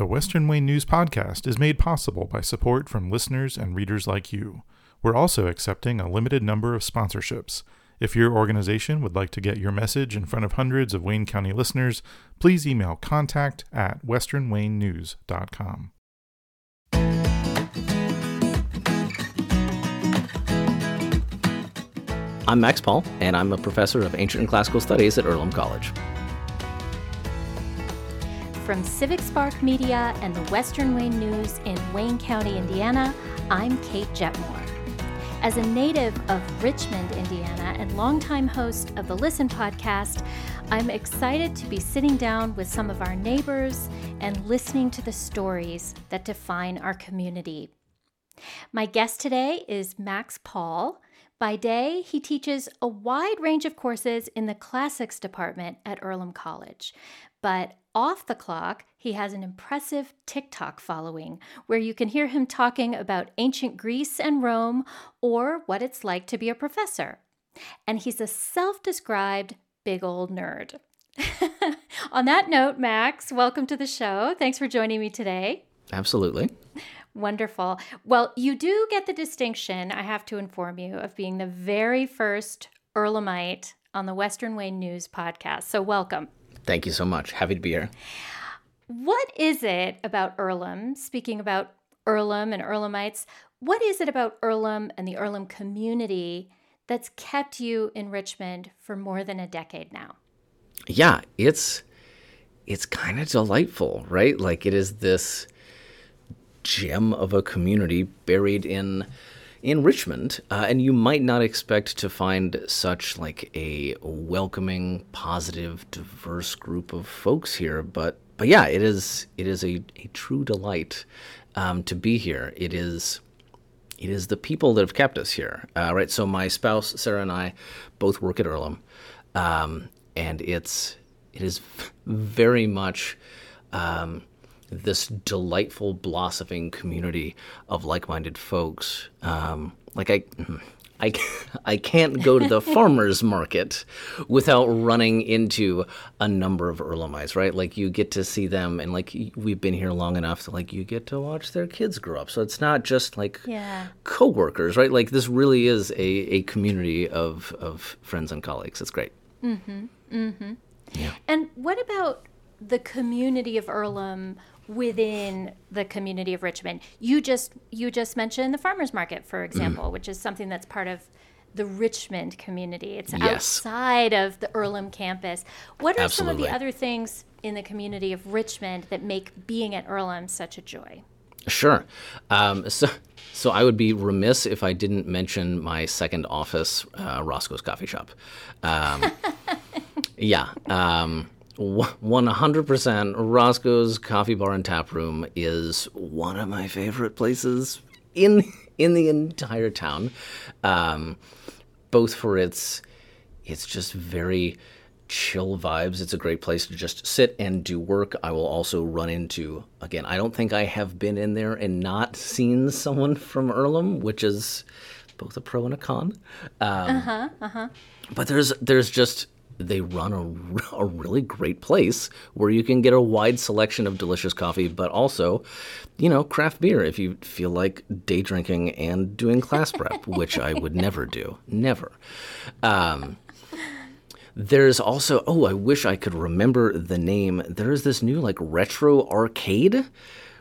The Western Wayne News Podcast is made possible by support from listeners and readers like you. We're also accepting a limited number of sponsorships. If your organization would like to get your message in front of hundreds of Wayne County listeners, please email contact at westernwaynenews.com. I'm Max Paule, and I'm a professor of ancient and classical studies at Earlham College. From Civic Spark Media and the Western Wayne News in Wayne County, Indiana, I'm Kate Jetmore. As a native of Richmond, Indiana, and longtime host of the Listen podcast, I'm excited to be sitting down with some of our neighbors and listening to the stories that define our community. My guest today is Max Paule. By day, he teaches a wide range of courses in the classics department at Earlham College. But off the clock, he has an impressive TikTok following where you can hear him talking about ancient Greece and Rome or what it's like to be a professor. And he's a self described big old nerd. On that note, Max, welcome to the show. Thanks for joining me today. Absolutely. Wonderful. Well, you do get the distinction, I have to inform you, of being the very first Earlhamite on the Western Wayne News podcast. So, welcome. Thank you so much. Happy to be here. What is it about Earlham, speaking about Earlham and Earlhamites, what is it about Earlham and the Earlham community that's kept you in Richmond for more than a decade now? Yeah, it's it's kind of delightful, right? Like it is this gem of a community buried in in Richmond, uh, and you might not expect to find such like a welcoming, positive, diverse group of folks here. But but yeah, it is it is a, a true delight um, to be here. It is it is the people that have kept us here, uh, right? So my spouse Sarah and I both work at Earlham, um, and it's it is very much. Um, this delightful blossoming community of like-minded folks. Um, like I, I, I can't go to the farmers market without running into a number of Earlhamites, right? Like you get to see them, and like we've been here long enough to like you get to watch their kids grow up. So it's not just like yeah. coworkers, right? Like this really is a, a community of of friends and colleagues. It's great. Mm-hmm. Mm-hmm. Yeah. And what about the community of Earlham within the community of Richmond. You just you just mentioned the farmers market, for example, mm. which is something that's part of the Richmond community. It's yes. outside of the Earlham campus. What are Absolutely. some of the other things in the community of Richmond that make being at Earlham such a joy? Sure. Um, so, so I would be remiss if I didn't mention my second office, uh, Roscoe's Coffee Shop. Um, yeah. Um, 100% Roscoe's Coffee Bar and Tap Room is one of my favorite places in in the entire town. Um, both for its it's just very chill vibes. It's a great place to just sit and do work. I will also run into again. I don't think I have been in there and not seen someone from Earlham, which is both a pro and a con. Um, uh huh. Uh huh. But there's there's just they run a, a really great place where you can get a wide selection of delicious coffee, but also, you know, craft beer if you feel like day drinking and doing class prep, which I would never do. Never. Um, there's also, oh, I wish I could remember the name. There is this new, like, retro arcade,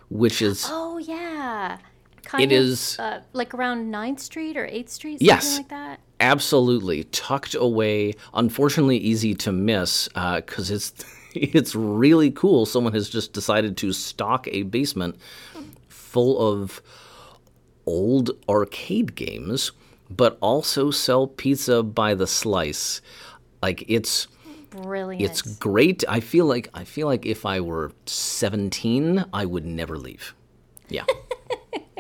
which is. Oh, yeah. Kind it of, is uh, like around 9th Street or 8th Street, something yes, like that absolutely tucked away. Unfortunately, easy to miss because uh, it's it's really cool. Someone has just decided to stock a basement full of old arcade games, but also sell pizza by the slice. Like it's brilliant. It's great. I feel like I feel like if I were 17, I would never leave. Yeah.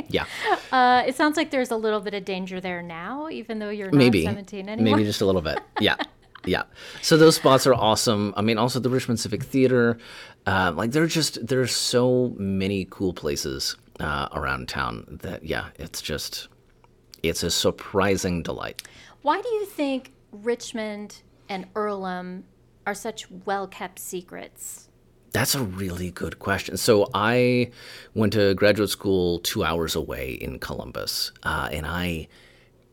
Yeah. Uh, it sounds like there's a little bit of danger there now, even though you're not maybe, 17 anymore. Maybe just a little bit. Yeah. yeah. So those spots are awesome. I mean, also the Richmond Civic Theater. Uh, like, there are just, there's so many cool places uh, around town that, yeah, it's just, it's a surprising delight. Why do you think Richmond and Earlham are such well kept secrets That's a really good question. So I went to graduate school two hours away in Columbus, uh, and I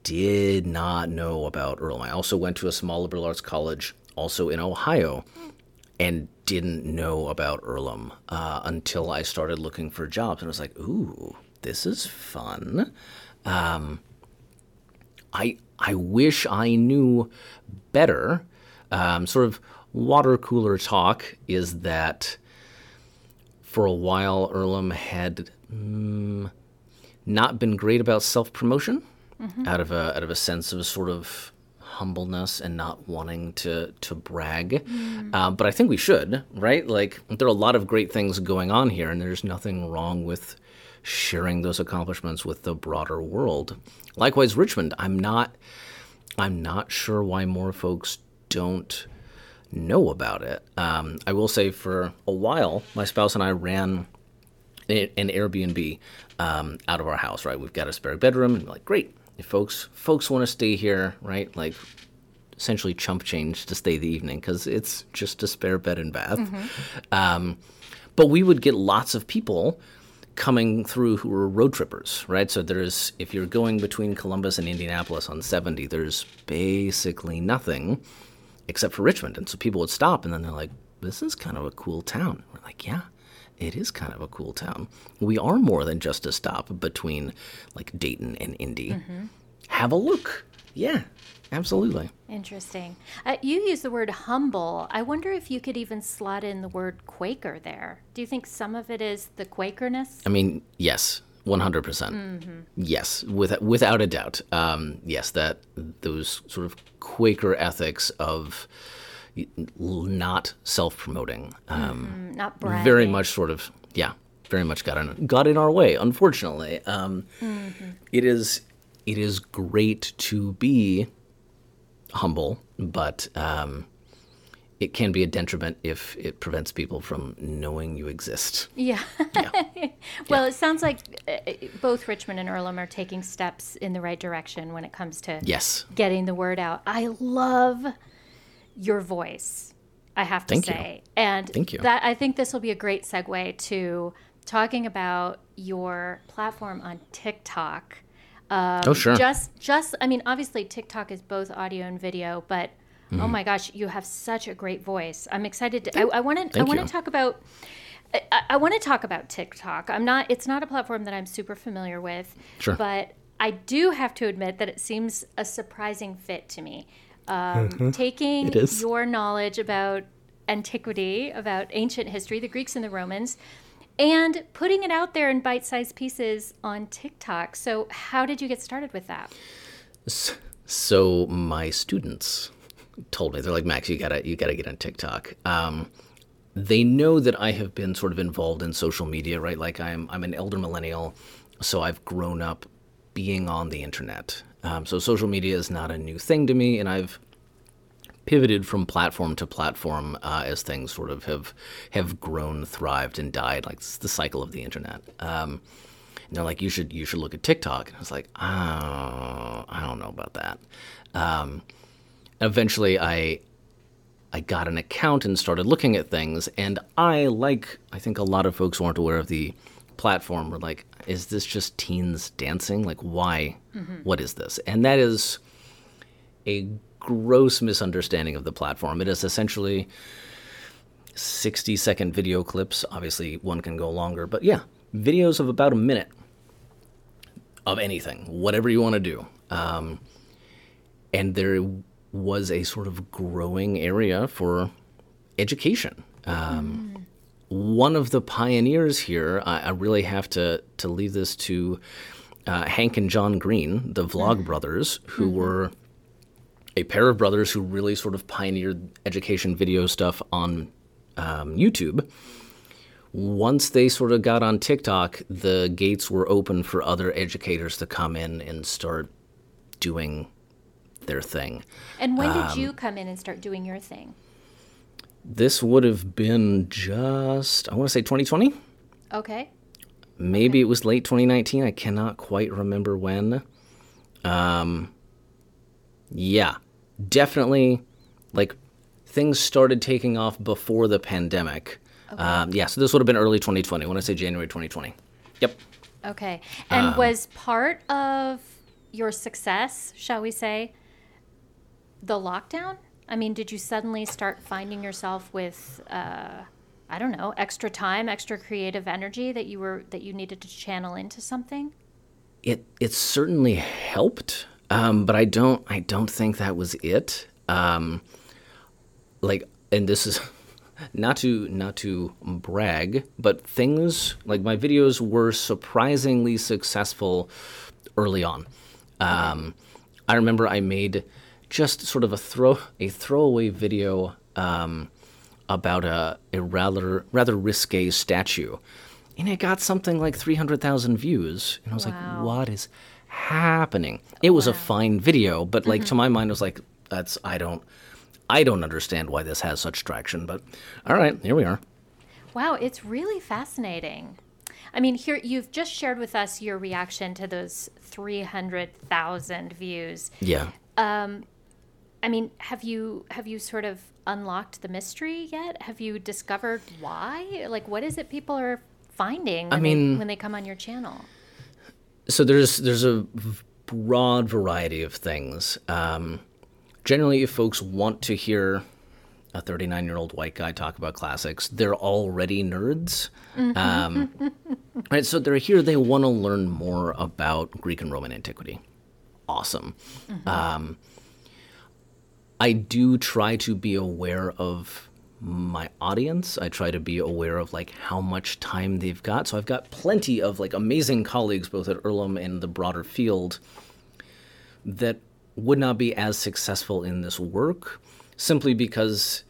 did not know about Earlham. I also went to a small liberal arts college, also in Ohio, and didn't know about Earlham uh, until I started looking for jobs, and I was like, "Ooh, this is fun." Um, I I wish I knew better. Um, sort of water cooler talk is that for a while Earlham had mm, not been great about self promotion, mm-hmm. out of a out of a sense of sort of humbleness and not wanting to to brag. Mm. Uh, but I think we should, right? Like there are a lot of great things going on here, and there's nothing wrong with sharing those accomplishments with the broader world. Likewise, Richmond, I'm not I'm not sure why more folks don't know about it. Um, I will say for a while, my spouse and I ran an Airbnb um, out of our house. Right, we've got a spare bedroom, and we're like, great. If folks folks want to stay here, right, like essentially chump change to stay the evening because it's just a spare bed and bath. Mm-hmm. Um, but we would get lots of people coming through who were road trippers, right? So there's, if you're going between Columbus and Indianapolis on 70, there's basically nothing except for Richmond. And so people would stop and then they're like, this is kind of a cool town. We're like, yeah, it is kind of a cool town. We are more than just a stop between like Dayton and Indy. Mm-hmm. Have a look. Yeah, absolutely. Interesting. Uh, you use the word humble. I wonder if you could even slot in the word Quaker there. Do you think some of it is the Quakerness? I mean, yes, 100%. percent mm-hmm. Yes, with, without a doubt. Um, yes, that those sort of Quaker ethics of not self-promoting, um, mm-hmm. not bragging. very much sort of yeah, very much got in got in our way. Unfortunately, um, mm-hmm. it is it is great to be humble, but um, it can be a detriment if it prevents people from knowing you exist. Yeah. yeah. well, yeah. it sounds like uh, both Richmond and Earlham are taking steps in the right direction when it comes to yes getting the word out. I love your voice. I have to Thank say, you. and Thank you. that I think this will be a great segue to talking about your platform on TikTok. Um, oh sure. Just, just, I mean, obviously TikTok is both audio and video, but Mm-hmm. Oh my gosh, you have such a great voice. I'm excited to. I want to. I want to talk about. I, I want to talk about TikTok. I'm not. It's not a platform that I'm super familiar with. Sure. But I do have to admit that it seems a surprising fit to me. Um, mm-hmm. Taking your knowledge about antiquity, about ancient history, the Greeks and the Romans, and putting it out there in bite-sized pieces on TikTok. So, how did you get started with that? So, my students told me they're like Max, you gotta you gotta get on TikTok. Um, they know that I have been sort of involved in social media, right? Like I'm I'm an elder millennial, so I've grown up being on the internet. Um, so social media is not a new thing to me, and I've pivoted from platform to platform uh, as things sort of have have grown, thrived, and died. Like it's the cycle of the internet. Um, and they're like, you should you should look at TikTok. And I was like, oh, I don't know about that. Um, eventually I I got an account and started looking at things and I like I think a lot of folks weren't aware of the platform were like is this just teens dancing? Like why? Mm-hmm. what is this? And that is a gross misunderstanding of the platform. It is essentially 60 second video clips. Obviously one can go longer but yeah videos of about a minute of anything whatever you want to do. Um, and there was a sort of growing area for education. Um, mm. One of the pioneers here, I, I, really have to, to leave this to uh, Hank and John Green, the Vlog mm. brothers, who mm-hmm. were a pair of brothers who really sort of pioneered education video stuff on um, YouTube. Once they sort of got on TikTok, the gates were open for other educators to come in and start doing their thing. And when did um, you come in and start doing your thing? This would have been just, I want to say 2020. Okay. Maybe okay. it was late 2019. I cannot quite remember when. Um, yeah, definitely like things started taking off before the pandemic. Um, yeah, so this would have been early 2020. When I say January 2020. Yep. Okay. And Um, was part of your success, shall we say, the lockdown? I mean, did you suddenly start finding yourself with, uh, I don't know, extra time, extra creative energy that you were that you needed to channel into something? it it certainly helped, um, but I don't I don't think that was it. Um, like, and this is not to not to brag, but things like my videos were surprisingly successful early on. Um, I remember I made just sort of a throw a throwaway video um, about a, a rather rather risque statue, and it got something like three hundred thousand views. And I was Wow. like, "What is happening?" It was a fine video, but like to my mind, it was like, "That's I don't." I don't understand why this has such traction, but all right, here we are. Wow, it's really fascinating. I mean, here you've just shared with us your reaction to those 300,000 views. Yeah. I mean, have you have you sort of unlocked the mystery yet? Have you discovered why? Like what is it people are finding when, mean- they, when they come on your channel? So there's there's a broad variety of things. Um, generally, if folks want to hear a 39 year old white guy talk about classics, they're already nerds. Um, right, so they're here. They want to learn more about Greek and Roman antiquity. Awesome. Um, I do try to be aware of my audience. I try to be aware of like how much time they've got. So I've got plenty of like amazing colleagues both at Earlham and the broader field that would not be as successful in this work simply because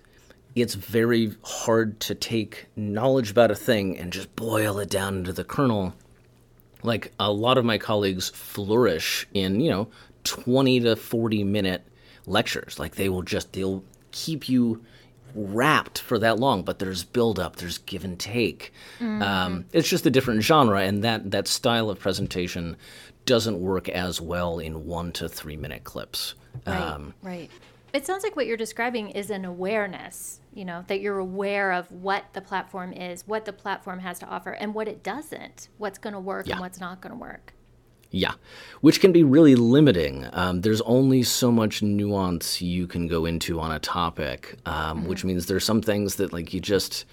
it's very hard to take knowledge about a thing and just boil it down into the kernel like a lot of my colleagues flourish in you know 20 to 40 minute lectures like they will just they'll keep you wrapped for that long but there's build up there's give and take um, it's just a different genre and that that style of presentation doesn't work as well in one to three minute clips Right. um, right. It sounds like what you're describing is an awareness, you know, that you're aware of what the platform is, what the platform has to offer, and what it doesn't, what's going to work Yeah. and what's not going to work. Yeah, which can be really limiting. Um, there's only so much nuance you can go into on a topic, um, which means there's some things that like you just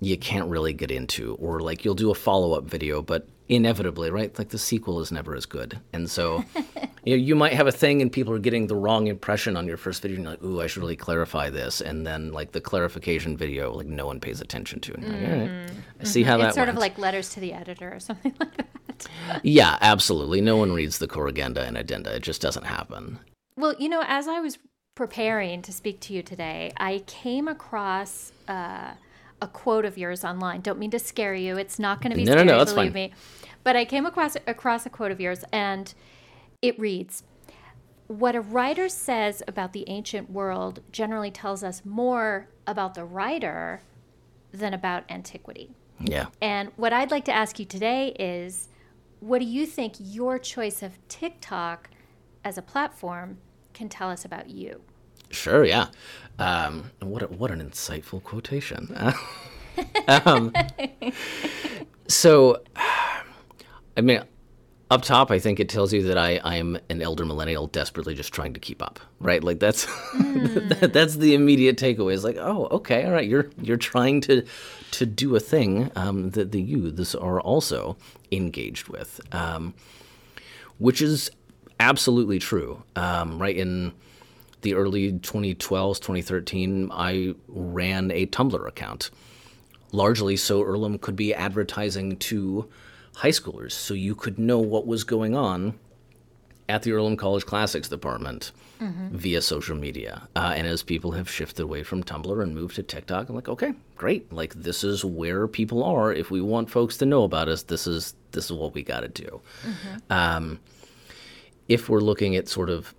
you can't really get into, or like you'll do a follow up video, but inevitably, right? Like the sequel is never as good, and so you know, you might have a thing and people are getting the wrong impression on your first video, and you're like, "Ooh, I should really clarify this," and then like the clarification video, like no one pays attention to, and you're like, all right, I see how that It's sort of like letters to the editor or something like that. Yeah, absolutely. No one reads the corrigenda and addenda. It just doesn't happen. Well, you know, as I was preparing to speak to you today, I came across uh, a quote of yours online. Don't mean to scare you. It's not going to be No, no, scary, no, that's believe fine. me. But I came across across a quote of yours, and it reads. What a writer says about the ancient world generally tells us more about the writer than about antiquity. Yeah. And what I'd like to ask you today is what do you think your choice of TikTok as a platform can tell us about you? Sure, yeah. Um, what a, what an insightful quotation. um, so, I mean, up top, I think it tells you that I, I am an elder millennial desperately just trying to keep up, right? Like that's that, that's the immediate takeaway. Is like, oh, okay, all right, you're you're trying to to do a thing um, that the youths are also engaged with, um, which is absolutely true, um, right? In the early 2012s, 2013, I ran a Tumblr account, largely so Earlham could be advertising to high schoolers, so you could know what was going on at the Earlham College Classics department via social media. Uh, and as people have shifted away from Tumblr and moved to TikTok, I'm like, okay, great. Like this is where people are. If we want folks to know about us, this is this is what we got to do. Um, if we're looking at sort of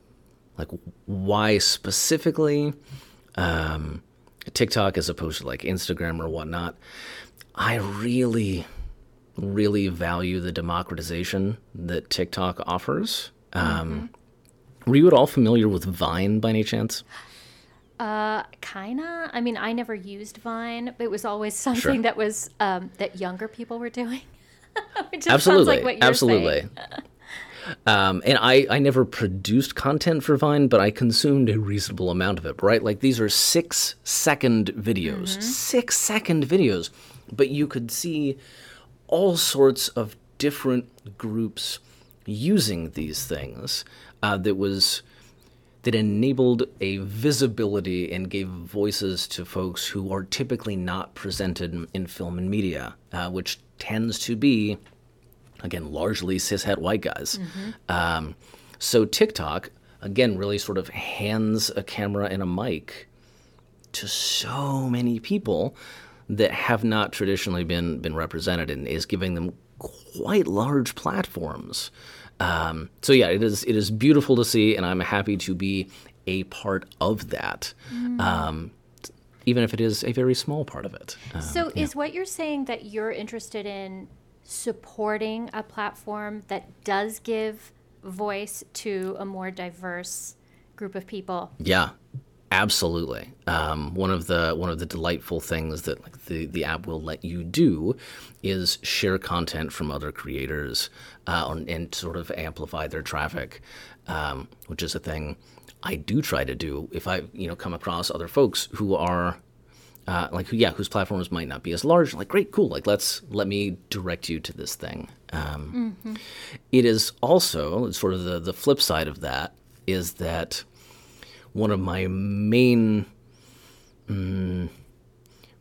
like why specifically um, TikTok as opposed to like Instagram or whatnot, I really, really value the democratization that TikTok offers. Um, Were you at all familiar with Vine by any chance? Uh, kinda. I mean, I never used Vine, but it was always something that was um, that younger people were doing. Absolutely like absolutely um, and I, I never produced content for vine but i consumed a reasonable amount of it right like these are six second videos six second videos but you could see all sorts of different groups using these things uh, that was that enabled a visibility and gave voices to folks who are typically not presented in, film and media, uh, which tends to be, again, largely cishet white guys. Um, so TikTok, again, really sort of hands a camera and a mic to so many people that have not traditionally been been represented and is giving them quite large platforms. Um, so yeah, it is it is beautiful to see, and I'm happy to be a part of that, um, even if it is a very small part of it. Uh, So, is what you're saying that you're interested in supporting a platform that does give voice to a more diverse group of people? Yeah, absolutely. Um, one of the one of the delightful things that like, the the app will let you do is share content from other creators uh, and, and sort of amplify their traffic, um, which is a thing I do try to do if I you know come across other folks who are. Uh, like yeah, whose platforms might not be as large. Like great, cool. Like let's let me direct you to this thing. Um, It is also sort of the the flip side of that is that one of my main mm,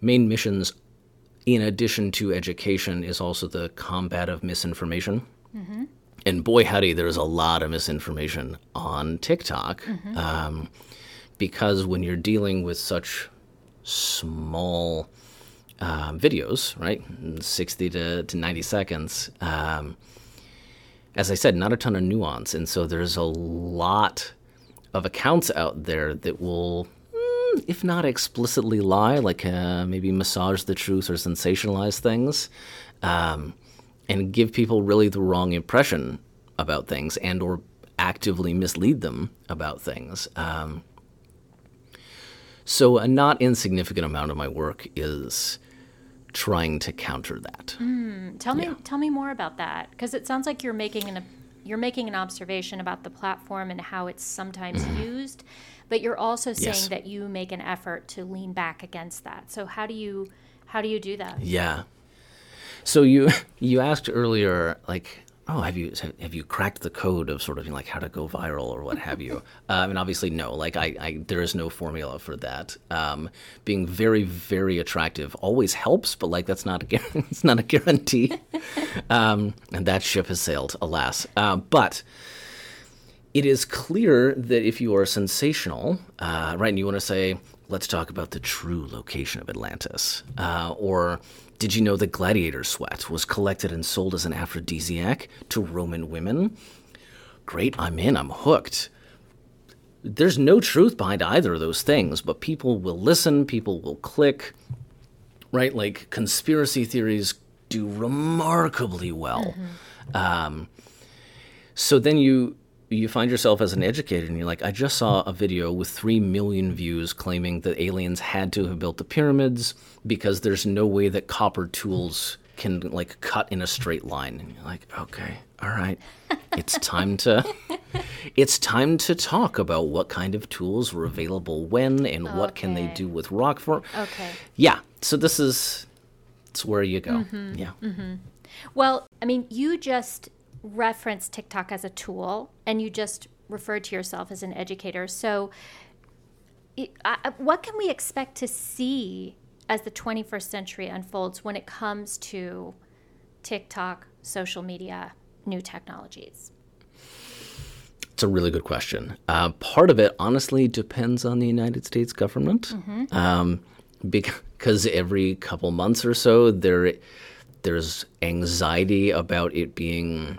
main missions in addition to education is also the combat of misinformation. And boy howdy there's a lot of misinformation on tiktok um, because when you're dealing with such small um, videos right 60 to, to 90 seconds um, as I said, not a ton of nuance. And so there's a lot of accounts out there that will, mm, if not explicitly lie, like uh, maybe massage the truth or sensationalize things, um, and give people really the wrong impression about things and or actively mislead them about things. Um, so a not insignificant amount of my work is trying to counter that. Tell me, tell me more about that, because it sounds like you're making an you're making an observation about the platform and how it's sometimes mm-hmm. used, but you're also saying Yes. that you make an effort to lean back against that. So how do you how do you do that? Yeah. So you you asked earlier, like, oh, have you have you cracked the code of sort of you know, like how to go viral or what have you? um, and obviously, no. Like, I, I there is no formula for that. Um, being very very attractive always helps, but like that's not a it's not a guarantee. um, and that ship has sailed, alas. Uh, but it is clear that if you are sensational, uh, right, and you want to say, let's talk about the true location of Atlantis, uh, or did you know that gladiator sweat was collected and sold as an aphrodisiac to Roman women? Great, I'm in, I'm hooked. There's no truth behind either of those things, but people will listen, people will click, right? Like conspiracy theories do remarkably well. Um, so then you you find yourself as an educator and you're like, I just saw a video with three million views claiming that aliens had to have built the pyramids because there's no way that copper tools can like cut in a straight line. And you're like, okay, all right. It's time to it's time to talk about what kind of tools were available when and what can they do with rock for Okay. yeah. So this is it's where you go. Yeah. Mm-hmm. Well, I mean, you just referenced TikTok as a tool, and you just referred to yourself as an educator. So, it, I, what can we expect to see as the 21st century unfolds when it comes to TikTok, social media, new technologies? It's a really good question. Uh, part of it, honestly, depends on the United States government, um, because every couple months or so, there there's anxiety about it being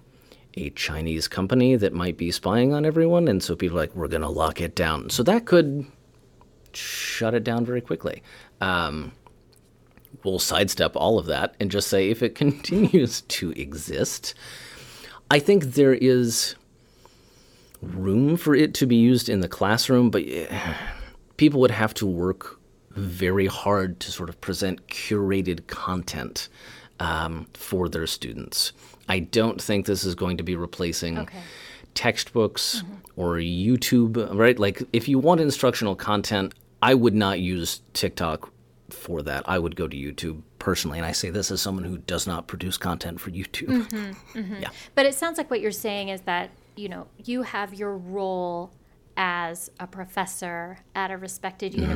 a Chinese company that might be spying on everyone, and so people are like, we're gonna lock it down. So that could shut it down very quickly. Um, we'll sidestep all of that and just say if it continues to exist, I think there is room for it to be used in the classroom, but eh, people would have to work very hard to sort of present curated content um, for their students. I don't think this is going to be replacing Okay. textbooks or YouTube, right? Like, if you want instructional content, I would not use TikTok for that. I would go to YouTube personally. And I say this as someone who does not produce content for YouTube. Yeah. But it sounds like what you're saying is that, you know, you have your role as a professor at a respected Mm-hmm.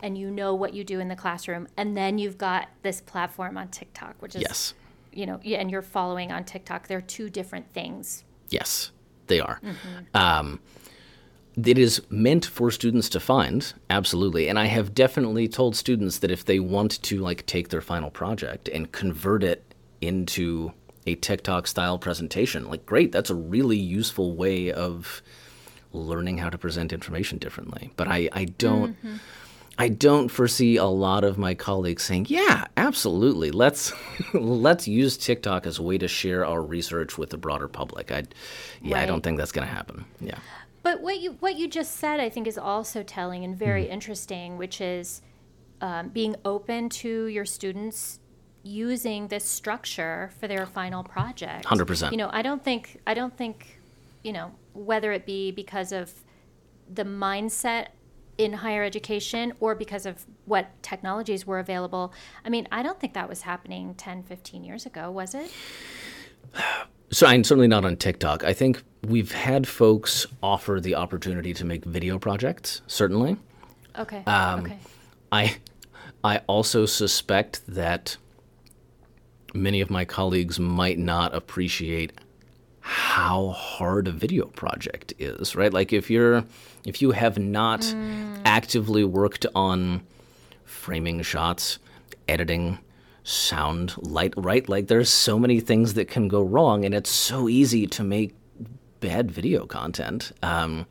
And you know what you do in the classroom and then you've got this platform on TikTok which is Yes. you know, and you're following on TikTok. They're two different things. Yes, they are. Um, it is meant for students to find, absolutely. And I have definitely told students that if they want to like take their final project and convert it into a TikTok style presentation, like great, that's a really useful way of learning how to present information differently. But I, I don't I don't foresee a lot of my colleagues saying, "Yeah, absolutely. Let's let's use TikTok as a way to share our research with the broader public." I, yeah, I don't think that's going to happen. Yeah, But what you what you just said, I think, is also telling and very Mm-hmm. interesting, which is um, being open to your students using this structure for their final project. 100%. You know, I don't think I don't think, you know, whether it be because of the mindset in higher education or because of what technologies were available. I mean, I don't think that was happening 10, 15 years ago, was it? so I'm certainly not on TikTok. I think we've had folks offer the opportunity to make video projects. Certainly, Okay. Um, okay. I I also suspect that many of my colleagues might not appreciate how hard a video project is, right? Like if you're if you have not actively worked on framing shots, editing, sound, light, right? Like there's so many things that can go wrong and it's so easy to make bad video content. Um,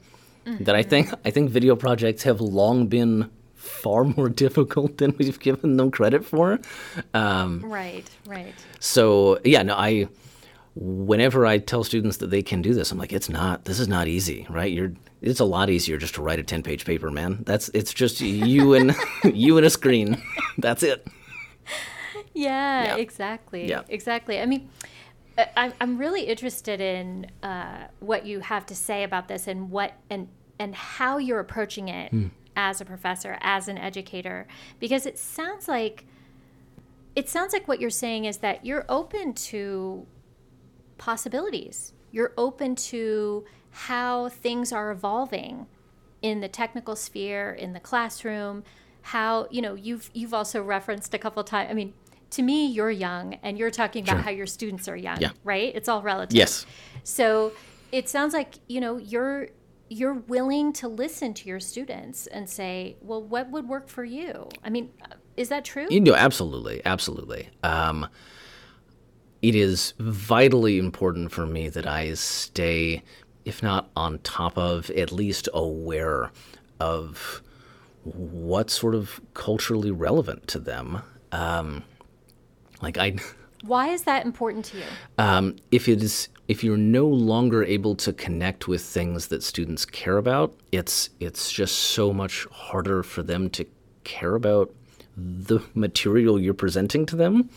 that I think I think video projects have long been far more difficult than we've given them credit for. Um, Right, right. so yeah, no, I whenever I tell students that they can do this, I'm like, it's not. This is not easy, right? You're. It's a lot easier just to write a ten page paper, man. That's it's just you and you and a screen. That's it. Yeah, Yeah. exactly. Yeah. Exactly. I mean, I- I'm I'm really interested in uh, what you have to say about this and what and and how you're approaching it as a professor, as an educator, because it sounds like it sounds like what you're saying is that you're open to possibilities. You're open to how things are evolving in the technical sphere, in the classroom, how, you know, you've you've also referenced a couple times. I mean, to me, you're young and you're talking about Sure. how your students are young, Yeah. right? It's all relative. Yes. So it sounds like, you know, you're you're willing to listen to your students and say, well, what would work for you? I mean, is that true? You know, absolutely, absolutely. Um, it is vitally important for me that I stay, if not on top of, at least aware of what's sort of culturally relevant to them. Um, like I, Why is that important to you? um, if it is, if you're no longer able to connect with things that students care about, it's it's just so much harder for them to care about the material you're presenting to them.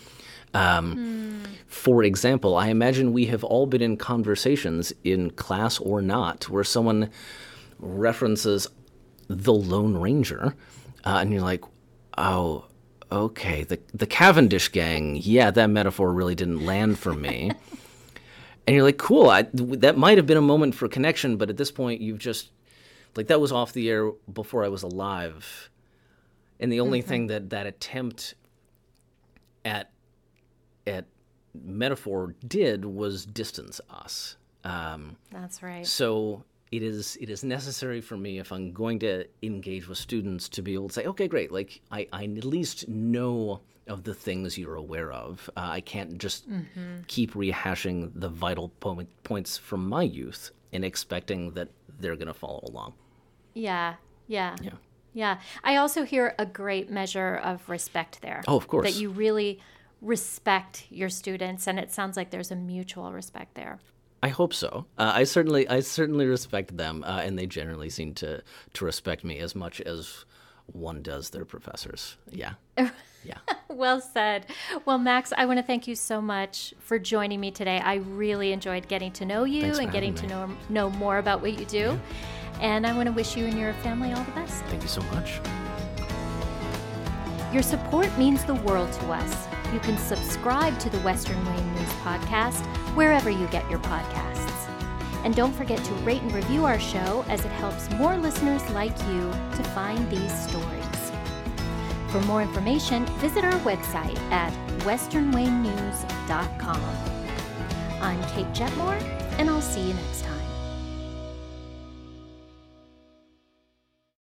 Um, For example, I imagine we have all been in conversations in class or not where someone references the Lone Ranger, uh, and you're like, oh, okay, the the Cavendish gang. Yeah, that metaphor really didn't land for me. and you're like, cool. I, that might have been a moment for connection, but at this point, you've just like that was off the air before I was alive, and the only thing that that attempt at at metaphor did was distance us. Um, That's right. so it is it is necessary for me if I'm going to engage with students to be able to say, okay, great, like I, I at least know of the things you're aware of. Uh, I can't just keep rehashing the vital po- points from my youth and expecting that they're going to follow along. Yeah, yeah, Yeah. yeah. I also hear a great measure of respect there. Oh, of course. That you really respect your students, and it sounds like there's a mutual respect there. I hope so. Uh, I certainly, I certainly respect them, uh, and they generally seem to to respect me as much as one does their professors. Yeah. Yeah. well said. Well, Max, I want to thank you so much for joining me today. I really enjoyed getting to know you Thanks and getting to know know more about what you do. And I want to wish you and your family all the best. Thank you so much. Your support means the world to us. You can subscribe to the Western Wayne News Podcast wherever you get your podcasts. And don't forget to rate and review our show as it helps more listeners like you to find these stories. For more information, visit our website at westernwaynenews.com. I'm Kate Jetmore, and I'll see you next time.